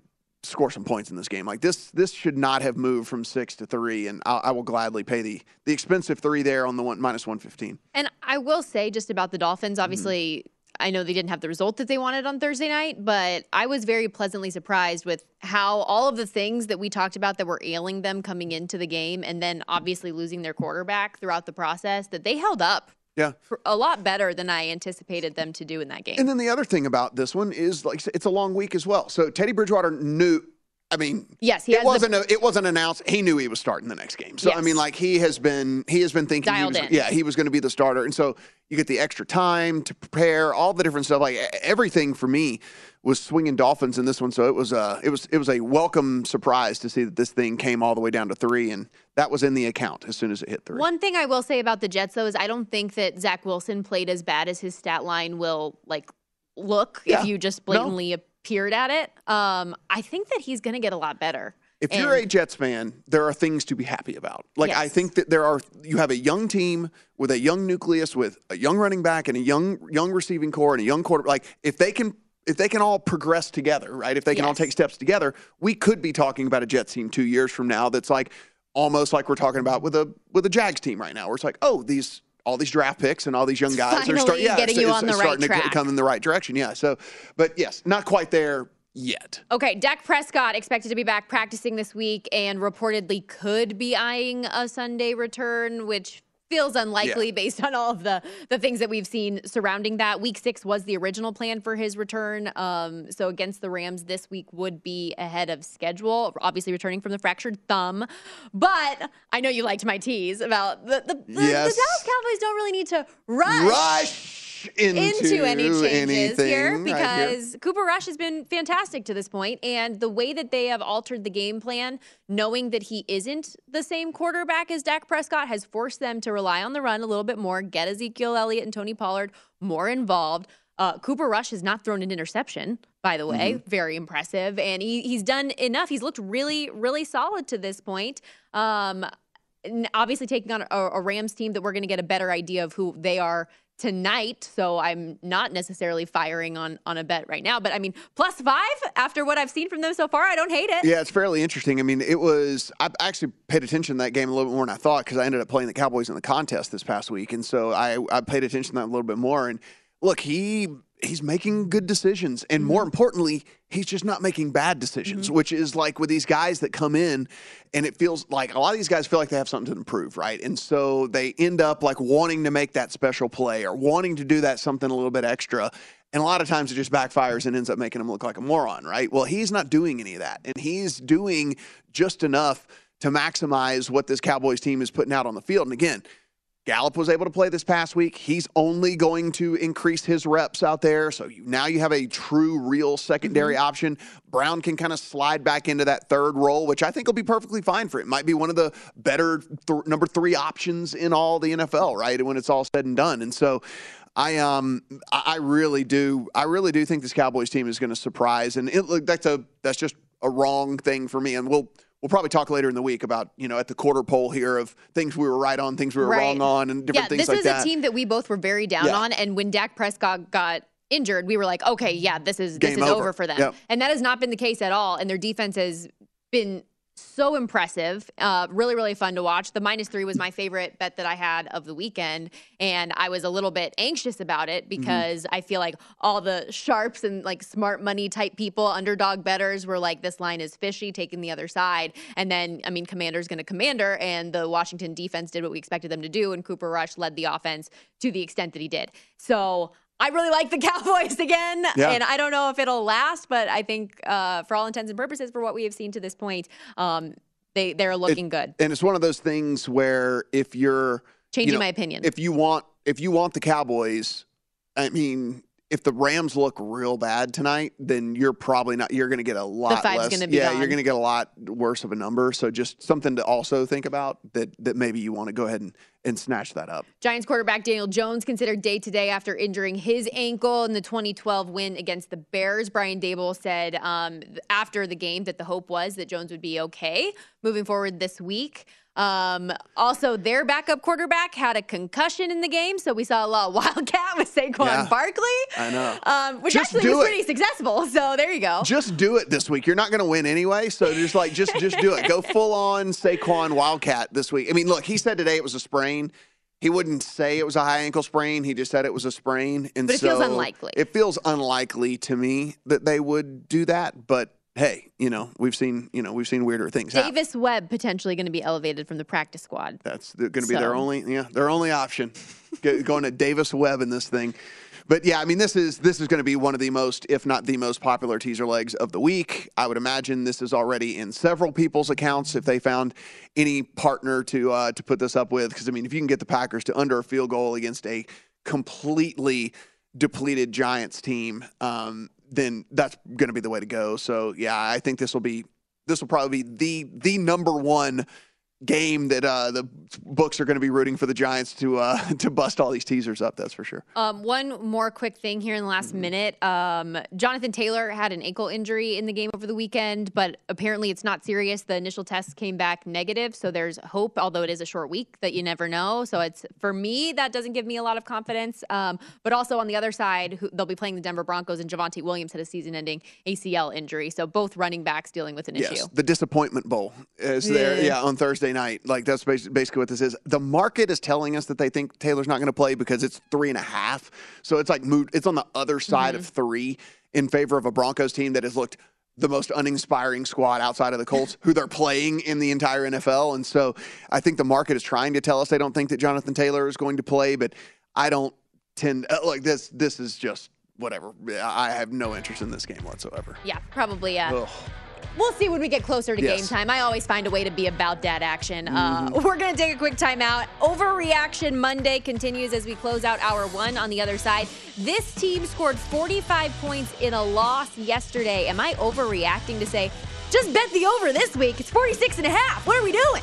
Speaker 9: score some points in this game. Like this, this should not have moved from six to three, and I, I will gladly pay the the expensive three there on the one minus one fifteen.
Speaker 8: And I will say just about the Dolphins, obviously, I know they didn't have the result that they wanted on Thursday night, but I was very pleasantly surprised with how all of the things that we talked about that were ailing them coming into the game and then obviously losing their quarterback throughout the process, that they held up
Speaker 9: Yeah.
Speaker 8: a lot better than I anticipated them to do in that game.
Speaker 9: And then the other thing about this one is like it's a long week as well. So Teddy Bridgewater knew. I mean,
Speaker 8: Yes, he
Speaker 9: it
Speaker 8: has the-
Speaker 9: wasn't. a, it wasn't announced. He knew he was starting the next game. So I mean, like he has been. He has been thinking. he was- Yeah, he was going to be the starter, and so you get the extra time to prepare, all the different stuff. Like everything for me was swinging Dolphins in this one. So it was. Uh, it was. It was a welcome surprise to see that this thing came all the way down to three, and that was in the account as soon as it hit three.
Speaker 8: One thing I will say about the Jets, though, is I don't think that Zach Wilson played as bad as his stat line will like look
Speaker 9: Yeah.
Speaker 8: if you just
Speaker 9: No.
Speaker 8: Appeared at it. Um, I think that he's going to get a lot better.
Speaker 9: If
Speaker 8: And-
Speaker 9: you're a Jets fan, there are things to be happy about. Like I think that there are you have a young team with a young nucleus with a young running back and a young young receiving corps and a young quarter like if they can if they can all progress together, right? If they can all take steps together, we could be talking about a Jets team 2 years from now that's like almost like we're talking about with a with a Jags team right now. Where it's like, "Oh, these all these draft picks and all these young guys are start, yeah,
Speaker 8: getting
Speaker 9: it's,
Speaker 8: you
Speaker 9: it's-
Speaker 8: on the right
Speaker 9: starting to come in the right direction. Yeah. So, but yes, not quite there yet.
Speaker 8: Okay, Dak Prescott expected to be back practicing this week and reportedly could be eyeing a Sunday return, which feels unlikely yeah. based on all of the the things that we've seen surrounding that. Week six was the original plan for his return. Um, so against the Rams this week would be ahead of schedule. Obviously returning from the fractured thumb, but I know you liked my tease about the the, the, yes. the Dallas Cowboys don't really need to rush.
Speaker 9: Rush into,
Speaker 8: into any changes here because
Speaker 9: right
Speaker 8: Cooper Rush has been fantastic to this point, and the way that they have altered the game plan, knowing that he isn't the same quarterback as Dak Prescott, has forced them to rely on the run a little bit more, get Ezekiel Elliott and Tony Pollard more involved. Uh, Cooper Rush has not thrown an interception, by the way. Mm-hmm. Very impressive. And he, he's done enough. He's looked really, really solid to this point. Um, obviously, taking on a, a Rams team that we're going to get a better idea of who they are tonight. So I'm not necessarily firing on on a bet right now. But I mean, plus five after what I've seen from them so far, I don't hate it.
Speaker 9: Yeah, it's fairly interesting. I mean, it was I actually paid attention to that game a little bit more than I thought because I ended up playing the Cowboys in the contest this past week, and so I I paid attention to that a little bit more. And look, he he's making good decisions. And more mm-hmm. importantly he's just not making bad decisions mm-hmm. which is like with these guys that come in and it feels like a lot of these guys feel like they have something to improve right? And so they end up like wanting to make that special play or wanting to do that something a little bit extra. And a lot of times it just backfires and ends up making them look like a moron right? Well he's not doing any of that. And he's doing just enough to maximize what this cowboys team is putting out on the field. And again Gallup was able to play this past week. He's only going to increase his reps out there. So you, now you have a true, real secondary mm-hmm. option. Brown can kind of slide back into that third role, which I think will be perfectly fine for him. Might be one of the better th- number three options in all the NFL, right? When it's all said and done. And so I um I really do I really do think this Cowboys team is going to surprise, and it, that's a that's just a wrong thing for me, and we'll we'll probably talk later in the week about you know at the quarter pole here of things we were right on, things we were right. wrong on, and different
Speaker 8: yeah,
Speaker 9: things like
Speaker 8: that.
Speaker 9: This
Speaker 8: is a team that we both were very down yeah. on, and when Dak Prescott got injured, we were like, okay, yeah, this is
Speaker 9: Game
Speaker 8: this is
Speaker 9: over,
Speaker 8: over for them,
Speaker 9: yep.
Speaker 8: and that has not been the case at all. And their defense has been so impressive. Uh, really, really fun to watch. The minus three was my favorite bet that I had of the weekend. And I was a little bit anxious about it mm-hmm. because mm-hmm. I feel like all the sharps and like smart money type people, underdog betters, were like, this line is fishy, taking the other side. And then, I mean, Commander's going to commander. And the Washington defense did what we expected them to do. And Cooper Rush led the offense to the extent that he did. So I really like the (laughs) Cowboys again, yeah. and I don't know if it'll last, but I think uh, for all intents and purposes, for what we have seen to this point, um, they they're looking
Speaker 9: it,
Speaker 8: good.
Speaker 9: And it's one of those things where if you're
Speaker 8: changing
Speaker 9: you know,
Speaker 8: my opinion,
Speaker 9: if you want if you want the Cowboys, I mean, if the Rams look real bad tonight, then you're probably not. You're going to get a lot less.
Speaker 8: Gonna be
Speaker 9: yeah,
Speaker 8: gone.
Speaker 9: you're going to get a lot worse of a number. So just something to also think about that that maybe you want to go ahead and and snatch that up.
Speaker 8: Giants quarterback Daniel Jones considered day to day after injuring his ankle in the 2012 win against the Bears. Brian Daboll said um, after the game that the hope was that Jones would be okay moving forward this week. Um, also, their backup quarterback had a concussion in the game, so we saw a lot of (laughs) Wildcat with Saquon
Speaker 9: yeah,
Speaker 8: Barkley.
Speaker 9: I know,
Speaker 8: um, which
Speaker 9: just
Speaker 8: actually was
Speaker 9: it.
Speaker 8: pretty successful. So there you go.
Speaker 9: Just do it this week. You're not going to win anyway, so just like just just do it. Go (laughs) full on Saquon Wildcat this week. I mean, look, he said today it was a sprain. He wouldn't say it was a high ankle sprain. He just said it was a sprain, and
Speaker 8: but it
Speaker 9: so
Speaker 8: feels unlikely.
Speaker 9: It feels unlikely to me that they would do that, but hey, you know, we've seen, you know, we've seen weirder things.
Speaker 8: Davis
Speaker 9: happen.
Speaker 8: Webb potentially going to be elevated from the practice squad.
Speaker 9: That's going to be so. their only, yeah, their only option. going to Davis Webb in this thing. But yeah, I mean, this is this is going to be one of the most, if not the most popular teaser legs of the week. I would imagine this is already in several people's accounts if they found any partner to uh, to put this up with. Because I mean, if you can get the Packers to under a field goal against a completely depleted Giants team, um, then that's going to be the way to go. So yeah, I think this will be this will probably be the the number one game that uh, the books are going to be rooting for the Giants to uh, (laughs) to bust all these teasers up. That's for sure.
Speaker 8: Um, one more quick thing here in the last mm-hmm. minute. Um, Jonathan Taylor had an ankle injury in the game over the weekend, but apparently it's not serious. The initial tests came back negative, so there's hope. Although it is a short week, that you never know. So it's for me that doesn't give me a lot of confidence. Um, but also on the other side, who, they'll be playing the Denver Broncos, and Javonte Williams had a season-ending ACL injury. So both running backs dealing with an
Speaker 9: yes,
Speaker 8: issue.
Speaker 9: The disappointment bowl is there. Yeah, on Thursday Night. Like that's basically what this is. The market is telling us that they think Taylor's not going to play because it's three and a half. So it's like moved. It's on the other side mm-hmm. of three in favor of a Broncos team that has looked the most uninspiring squad outside of the Colts, who they're playing in the entire NFL. And so I think the market is trying to tell us they don't think that Jonathan Taylor is going to play, but I don't tend uh, like this. This is just whatever. I have no interest in this game whatsoever.
Speaker 8: Yeah, probably. Yeah.
Speaker 9: Ugh.
Speaker 8: We'll see when we get closer to
Speaker 9: Yes.
Speaker 8: game time. I always find a way to be about dad action. Uh,
Speaker 9: Mhm. (laughs)
Speaker 8: we're going to take a quick timeout. Overreaction Monday continues as we close out hour one on the other side. This team scored 45 points in a loss yesterday. Am I overreacting to say, just bet the over this week? It's 46 and a half. What are we doing?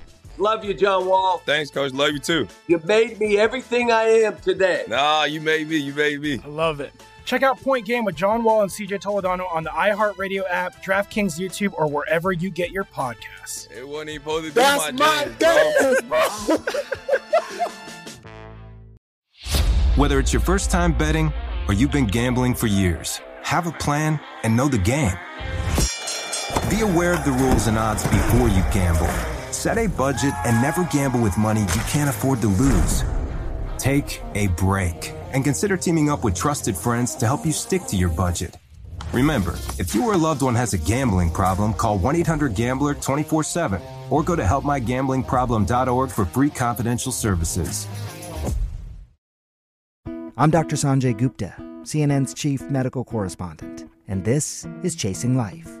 Speaker 10: Love you, John Wall.
Speaker 11: Thanks, coach. Love you too.
Speaker 10: You made me everything I am today.
Speaker 11: Nah, you made me. You made me.
Speaker 12: I love it. Check out Point Game with John Wall and CJ Toledano on the iHeartRadio app, DraftKings YouTube, or wherever you get your podcasts.
Speaker 11: It wasn't even supposed to do
Speaker 13: That's
Speaker 11: my,
Speaker 13: my
Speaker 11: dance,
Speaker 13: dance,
Speaker 11: bro.
Speaker 14: Whether it's your first time betting or you've been gambling for years, have a plan and know the game. Be aware of the rules and odds before you gamble. Set a budget and never gamble with money you can't afford to lose. Take a break and consider teaming up with trusted friends to help you stick to your budget. Remember, if you or a loved one has a gambling problem, call 1 800 Gambler 24 7 or go to helpmygamblingproblem.org for free confidential services.
Speaker 17: I'm Dr. Sanjay Gupta, CNN's chief medical correspondent, and this is Chasing Life.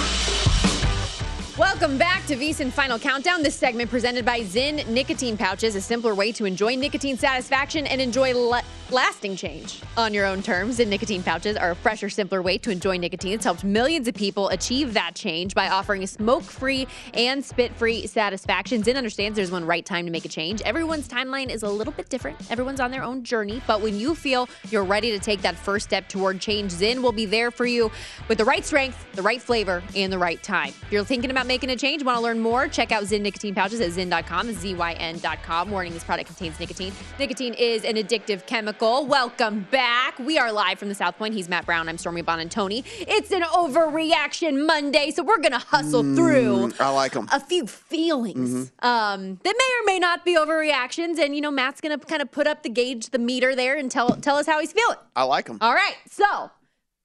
Speaker 8: Welcome back to VSIN Final Countdown. This segment presented by Zyn Nicotine Pouches, a simpler way to enjoy nicotine satisfaction and enjoy la- lasting change on your own terms. Zyn Nicotine Pouches are a fresher, simpler way to enjoy nicotine. It's helped millions of people achieve that change by offering smoke-free and spit-free satisfaction. Zyn understands there's one right time to make a change. Everyone's timeline is a little bit different. Everyone's on their own journey, but when you feel you're ready to take that first step toward change, Zyn will be there for you with the right strength, the right flavor, and the right time. If you're thinking about making a change, want to learn more, check out Zyn nicotine pouches at zyn.com, Z-Y-N.com. Warning, this product contains nicotine. Nicotine is an addictive chemical. Welcome back. We are live from the South Point. He's Matt Brown. I'm Stormy Buonantony. It's an overreaction Monday, so we're going to hustle through
Speaker 9: Mm, I like them.
Speaker 8: a few feelings um, that may or may not be overreactions. And, you know, Matt's going to kind of put up the gauge, the meter there, and tell, tell us how he's feeling.
Speaker 9: I like them.
Speaker 8: All right. So,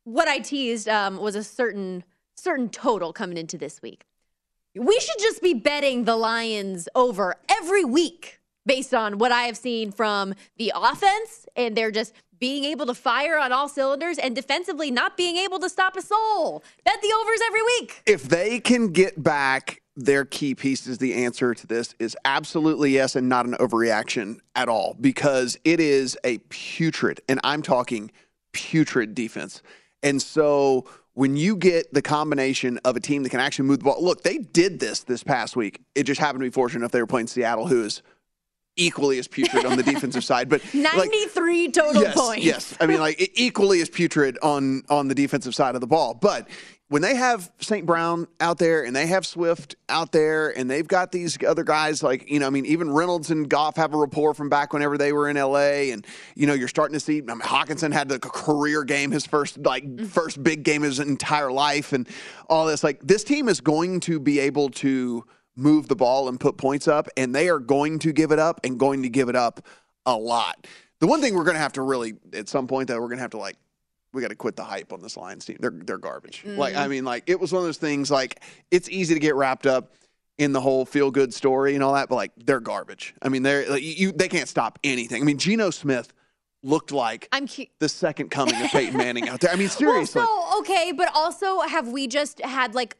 Speaker 8: what I teased um, was a certain certain total coming into this week. We should just be betting the Lions over every week based on what I have seen from the offense, and they're just being able to fire on all cylinders and defensively not being able to stop a soul. Bet the overs every week.
Speaker 9: If they can get back their key pieces, the answer to this is absolutely yes and not an overreaction at all because it is a putrid, and I'm talking putrid defense. And so when you get the combination of a team that can actually move the ball, look, they did this this past week. It just happened to be fortunate enough they were playing Seattle, who is equally as putrid on the (laughs) defensive side. But like,
Speaker 8: 93 total
Speaker 9: yes,
Speaker 8: points.
Speaker 9: Yes, I mean like equally as putrid on on the defensive side of the ball. But when they have St. Brown out there and they have Swift out there and they've got these other guys like you know I mean even Reynolds and Goff have a rapport from back whenever they were in LA and you know you're starting to see I mean, Hockenson had the career game his first like mm-hmm. first big game of his entire life and all this like this team is going to be able to move the ball and put points up, and they are going to give it up and going to give it up a lot. The one thing we're going to have to really, at some point, though, we're going to have to like, we got to quit the hype on this Lions team. They're they're garbage. Like, I mm. mean, like it was one of those things. Like, it's easy to get wrapped up in the whole feel good story and all that, but like they're garbage. I mean, they're like, you they can't stop anything. I mean, Geno Smith looked like the second coming of Peyton Manning out there. I mean, (laughs) seriously.
Speaker 8: Well, so okay, but also have we just had like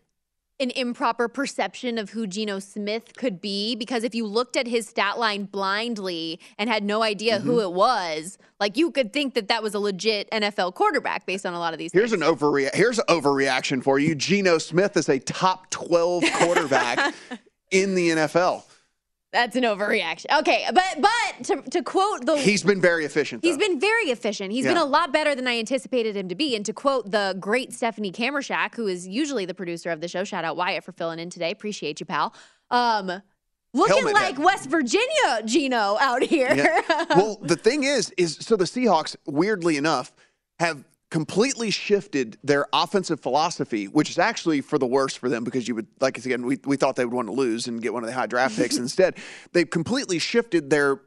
Speaker 8: an improper perception of who Geno Smith could be? Because if you looked at his stat line blindly and had no idea who
Speaker 9: Mm-hmm.
Speaker 8: it was, like you could think that that was a legit NFL quarterback based on a lot of these.
Speaker 9: Here's an overrea- Here's an overreaction for you. Geno Smith is a top 12 quarterback (laughs) in the NFL.
Speaker 8: That's an overreaction. Okay, but but to, to quote the
Speaker 9: He's been very efficient. Though.
Speaker 8: He's been very efficient. He's been a lot better than I anticipated him to be. And to quote the great Stephanie Kamershak, who is usually the producer of the show, shout out Wyatt for filling in today. Appreciate you, pal. Um, looking
Speaker 9: Helmet
Speaker 8: like
Speaker 9: head.
Speaker 8: West Virginia Geno out here.
Speaker 9: Yeah. (laughs) well, the thing is, is so the Seahawks, weirdly enough, have completely shifted their offensive philosophy, which is actually for the worse for them because you would, like again, we, we thought they would want to lose and get one of the high draft picks. (laughs) Instead, they've completely shifted their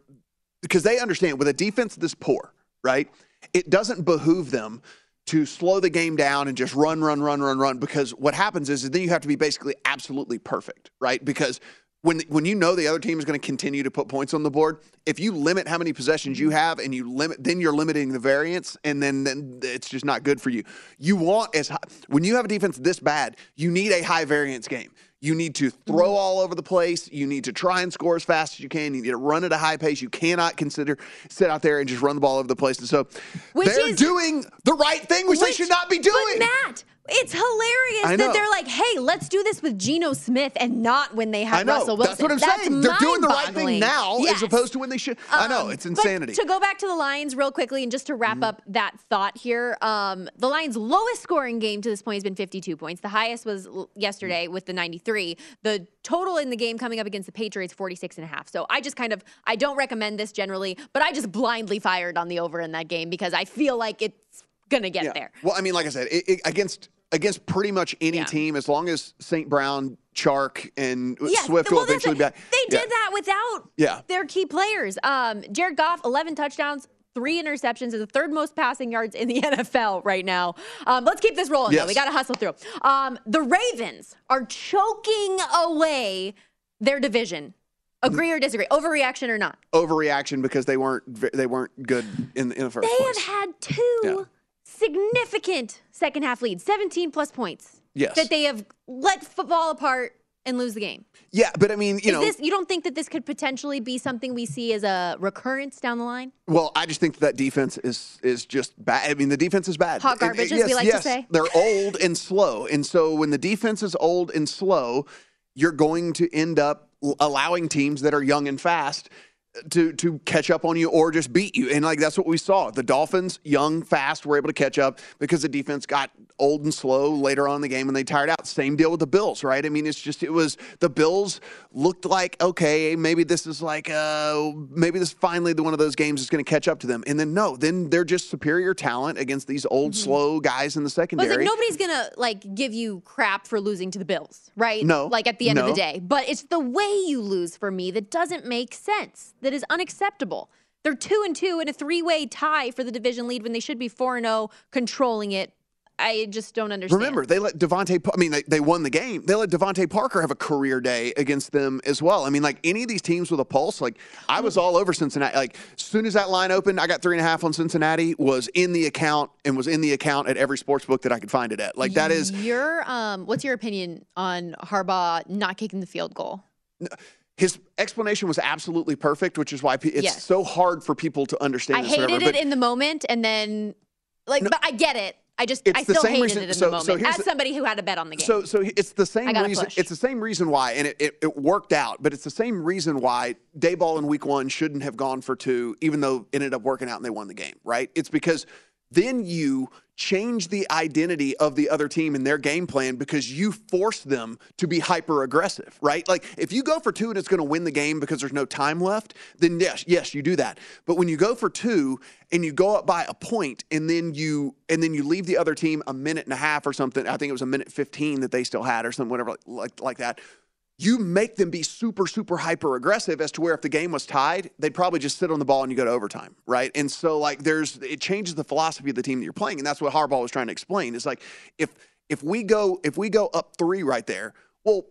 Speaker 9: because they understand with a defense this poor, right? It doesn't behoove them to slow the game down and just run, run, run, run, run. Because what happens is, is then you have to be basically absolutely perfect, right? Because when when you know the other team is going to continue to put points on the board, if you limit how many possessions you mm-hmm. have and you limit, then you're limiting the variance, and then then it's just not good for you. You want as high, when you have a defense this bad, you need a high variance game. You need to throw mm-hmm. all over the place. You need to try and score as fast as you can. You need to run at a high pace. You cannot consider sit out there and just run the ball over the place. And so
Speaker 8: Which
Speaker 9: they're
Speaker 8: is-
Speaker 9: doing the right thing, which, they should not be doing.
Speaker 8: But Matt, it's hilarious that they're like, "Hey, let's do this with Geno Smith," and not when they
Speaker 9: I
Speaker 8: have
Speaker 9: know.
Speaker 8: Russell Wilson.
Speaker 9: That's what I'm saying. They're doing the right thing now
Speaker 8: Yes.
Speaker 9: as opposed to when they should. I know
Speaker 8: Um,
Speaker 9: it's insanity.
Speaker 8: To go back to the Lions real quickly and just to wrap up that thought here, um, the Lions' lowest scoring game to this point has been 52 points. The highest was yesterday with the 93. The total in the game coming up against the Patriots 46 and a half. So I just kind of I don't recommend this generally, but I just blindly fired on the over in that game because I feel like it's gonna get
Speaker 9: Yeah.
Speaker 8: there.
Speaker 9: Well, I mean, like I said, it, it, against against pretty much any team, as long as St. Brown, Chark, and
Speaker 8: Yes,
Speaker 9: Swift
Speaker 8: well,
Speaker 9: will eventually be.
Speaker 8: They
Speaker 9: yeah.
Speaker 8: did that without
Speaker 9: Yeah.
Speaker 8: their key players. Um, Jared Goff, 11 touchdowns, three interceptions, is the third most passing yards in the (laughs) NFL right now. Um, let's keep this rolling, though. We got to hustle through. Um, the Ravens are choking away their division. Agree or disagree? Overreaction or not?
Speaker 9: overreaction because they weren't they weren't good in in the first
Speaker 8: They
Speaker 9: place.
Speaker 8: have had two
Speaker 9: Yeah.
Speaker 8: Significant second half lead, 17 plus points.
Speaker 9: Yes.
Speaker 8: That they have let fall apart and lose the game.
Speaker 9: yeah, but I mean, you
Speaker 8: Is
Speaker 9: know,
Speaker 8: this you don't think that this could potentially be something we see as a recurrence down the line?
Speaker 9: well, I just think that, that defense is is just bad. I mean, the defense is bad.
Speaker 8: Hot garbage, as we
Speaker 9: yes,
Speaker 8: like to
Speaker 9: yes,
Speaker 8: say.
Speaker 9: They're old and slow, and so when the defense is old and slow, you're going to end up allowing teams that are young and fast to to catch up on you or just beat you. And like that's what we saw. The Dolphins, young, fast, were able to catch up because the defense got old and slow later on in the game and they tired out. Same deal with the Bills, right? I mean, it's just it was the Bills looked like okay, maybe this is like uh maybe this finally the one of those games is going to catch up to them. And then no, then they're just superior talent against these old slow guys in the secondary.
Speaker 8: like nobody's gonna like give you crap for losing to the Bills, right?
Speaker 9: No,
Speaker 8: Like at the end of the day. But it's the way you lose for me that doesn't make sense. That is unacceptable. They're two and two in a three-way tie for the division lead when they should be four and zero, controlling it I just don't understand.
Speaker 9: Remember, they let DeVante. I mean, they, they won the game. They let DeVante Parker have a career day against them as well. I mean, like any of these teams with a pulse, like I was all over Cincinnati. Like, as soon as that line opened, I got three and a half on Cincinnati, was in the account and was in the account at every sports book that I could find it at. Like, that is.
Speaker 8: your um. What's your opinion on Harbaugh not kicking the field goal?
Speaker 9: His explanation was absolutely perfect, which is why it's
Speaker 8: Yes.
Speaker 9: so hard for people to understand.
Speaker 8: I hated
Speaker 9: whatever,
Speaker 8: it in the moment, and then like, but I get it. I just I still hated
Speaker 9: reason-
Speaker 8: it in
Speaker 9: so-
Speaker 8: the moment.
Speaker 9: here's
Speaker 8: As
Speaker 9: the-
Speaker 8: somebody who had a bet on the game.
Speaker 9: So, so it's the same reason.
Speaker 8: push.
Speaker 9: It's the same reason why, and it, it, it worked out. But it's the same reason why Daboll in Week One shouldn't have gone for two, even though it ended up working out and they won the game. Right? It's because then you change the identity of the other team and their game plan because you force them to be hyper aggressive. Right? Like if you go for two and it's going to win the game because there's no time left, then yes, yes, you do that. But when you go for two and you go up by a point and then you and then you leave the other team a minute and a half or something. I think it was a minute 15 that they still had or something, whatever like like that. You make them be super, super hyper aggressive as to where if the game was tied, they'd probably just sit on the ball and you go to overtime, right? And so like there's it changes the philosophy of the team that you're playing. And that's what Harbaugh was trying to explain. It's like if if we go if we go up three right there, well,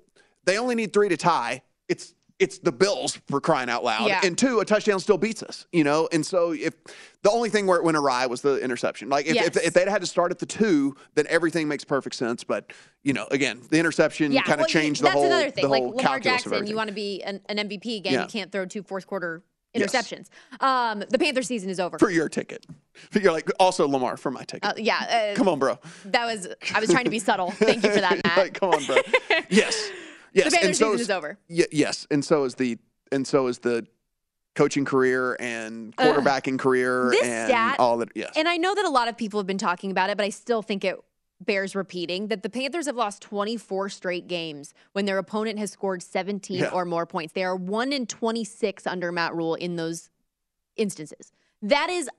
Speaker 9: they only need three to tie. It's it's the Bills for crying out loud.
Speaker 8: Yeah.
Speaker 9: And two, a touchdown still beats us, you know? And so if the only thing where it went awry was the interception. Like if,
Speaker 8: Yes.
Speaker 9: if, if they'd had to start at the two, then everything makes perfect sense. But, you know, again, the interception
Speaker 8: yeah,
Speaker 9: kind of
Speaker 8: well,
Speaker 9: changed the
Speaker 8: that's
Speaker 9: whole
Speaker 8: another thing.
Speaker 9: the
Speaker 8: Like
Speaker 9: whole
Speaker 8: Lamar Jackson, you want to be an, an MVP again.
Speaker 9: Yeah.
Speaker 8: You can't throw two fourth quarter
Speaker 9: Yes.
Speaker 8: interceptions. Um, the Panther season is over.
Speaker 9: for your ticket. (laughs) You're like also Lamar for my ticket.
Speaker 8: Uh, yeah, uh,
Speaker 9: Come on, bro.
Speaker 8: That was I was trying to be subtle. Thank you for that, (laughs) Matt.
Speaker 9: like, come on, bro. (laughs) yes. Yes.
Speaker 8: The Panther
Speaker 9: and so
Speaker 8: season is over.
Speaker 9: Y- yes. And so is the and so is the coaching career and
Speaker 8: Ugh.
Speaker 9: quarterbacking career
Speaker 8: This
Speaker 9: and
Speaker 8: stat,
Speaker 9: all that. Yes.
Speaker 8: And I know that a lot of people have been talking about it, but I still think it bears repeating that the Panthers have lost 24 straight games when their opponent has scored 17
Speaker 18: Yeah.
Speaker 8: or more points. They are 1 in 26 under Matt Rhule in those instances. That is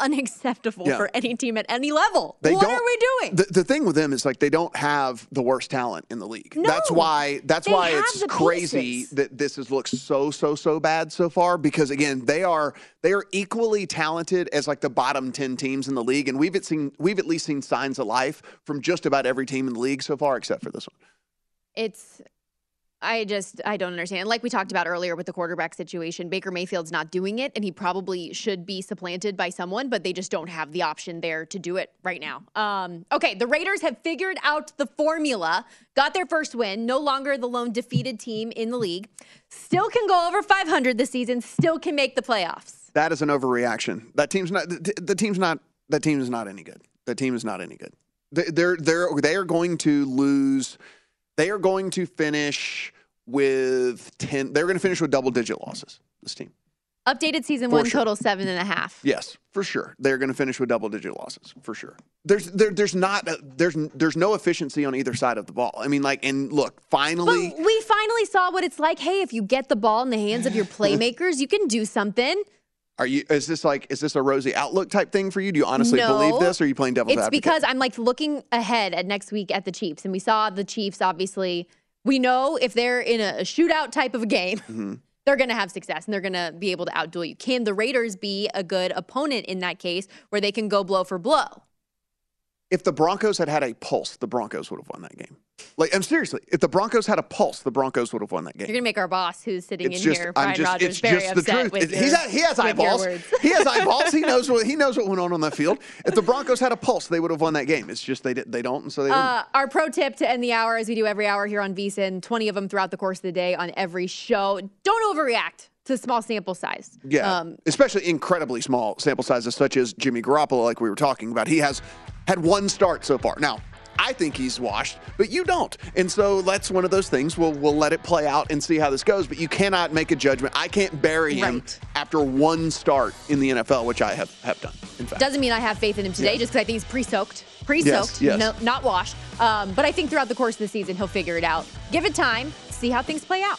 Speaker 8: unacceptable
Speaker 9: Yeah.
Speaker 8: for any team at any level.
Speaker 9: They
Speaker 8: what are we doing?
Speaker 9: The, the thing with them is like they don't have the worst talent in the league. No, that's why that's why it's crazy
Speaker 8: pieces.
Speaker 9: that this has looked so so so bad so far because again they are they are equally talented as like the bottom 10 teams in the league and we've seen we've at least seen signs of life from just about every team in the league so far except for this one.
Speaker 8: it's I just I don't understand. Like we talked about earlier with the quarterback situation, Baker Mayfield's not doing it and he probably should be supplanted by someone, but they just don't have the option there to do it right now. Um okay, the Raiders have figured out the formula, got their first win, no longer the lone defeated team in the league. Still can go over 500 this season, still can make the playoffs.
Speaker 9: That is an overreaction. That team's not the, the team's not that team is not any good. That team is not any good. They- They're they're they are going to lose. They are going to finish with ten. They're going to finish with double digit losses. This team.
Speaker 8: Updated season
Speaker 9: For
Speaker 8: one
Speaker 9: sure.
Speaker 8: total seven and a half.
Speaker 9: Yes, for sure. They're going to finish with double digit losses for sure. There's there, there's not a, there's there's no efficiency on either side of the ball. I mean, like, and look, finally,
Speaker 8: But we finally saw what it's like. Hey, if you get the ball in the hands of your (laughs) playmakers, you can do something.
Speaker 9: Are you? Is this like is this a rosy outlook type thing for you? Do you honestly
Speaker 8: No.
Speaker 9: believe this, or are you playing devil's
Speaker 8: It's
Speaker 9: advocate?
Speaker 8: It's because I'm like looking ahead at next week at the Chiefs, and we saw the Chiefs. Obviously, we know if they're in a, shootout type of a game,
Speaker 9: Mhm. (laughs)
Speaker 8: they're going to have success and they're going to be able to outduel you. Can the Raiders be a good opponent in that case, where they can go blow for blow?
Speaker 9: if the Broncos had had a pulse, the Broncos would have won that game. Like, I'm seriously, if the Broncos had a pulse, the Broncos would have won that game.
Speaker 8: You're going to make our boss, who's sitting
Speaker 9: It's
Speaker 8: in
Speaker 9: just,
Speaker 8: here,
Speaker 9: I'm just,
Speaker 8: Rogers,
Speaker 9: it's
Speaker 8: very
Speaker 9: just the
Speaker 8: upset
Speaker 9: truth.
Speaker 8: with
Speaker 9: It-
Speaker 8: your, (laughs)
Speaker 9: he has eyeballs. he has eyeballs. He knows what he knows what went on on that field. If the Broncos had a pulse, they would have won that game. It's just they did, they don't, and so they didn't.
Speaker 8: Uh, our pro tip to end the hour, as we do every hour here on VSIN, 20 of them throughout the course of the day on every show. Don't overreact to small sample size.
Speaker 9: Yeah,
Speaker 8: Um,
Speaker 9: especially incredibly small sample sizes, such as Jimmy Garoppolo, like we were talking about. He has had one start so far. Now, I think he's washed, but you don't, and so that's one of those things. We'll we'll let it play out and see how this goes. But you cannot make a judgment. I can't bury him after one start in the NFL, which I have have done. In fact,
Speaker 8: doesn't mean I have faith in him today,
Speaker 9: Yeah.
Speaker 8: just because I think he's pre-soaked, pre-soaked,
Speaker 9: yes.
Speaker 8: No, not washed. Um, but I think throughout the course of the season, he'll figure it out. Give it time, see how things play out.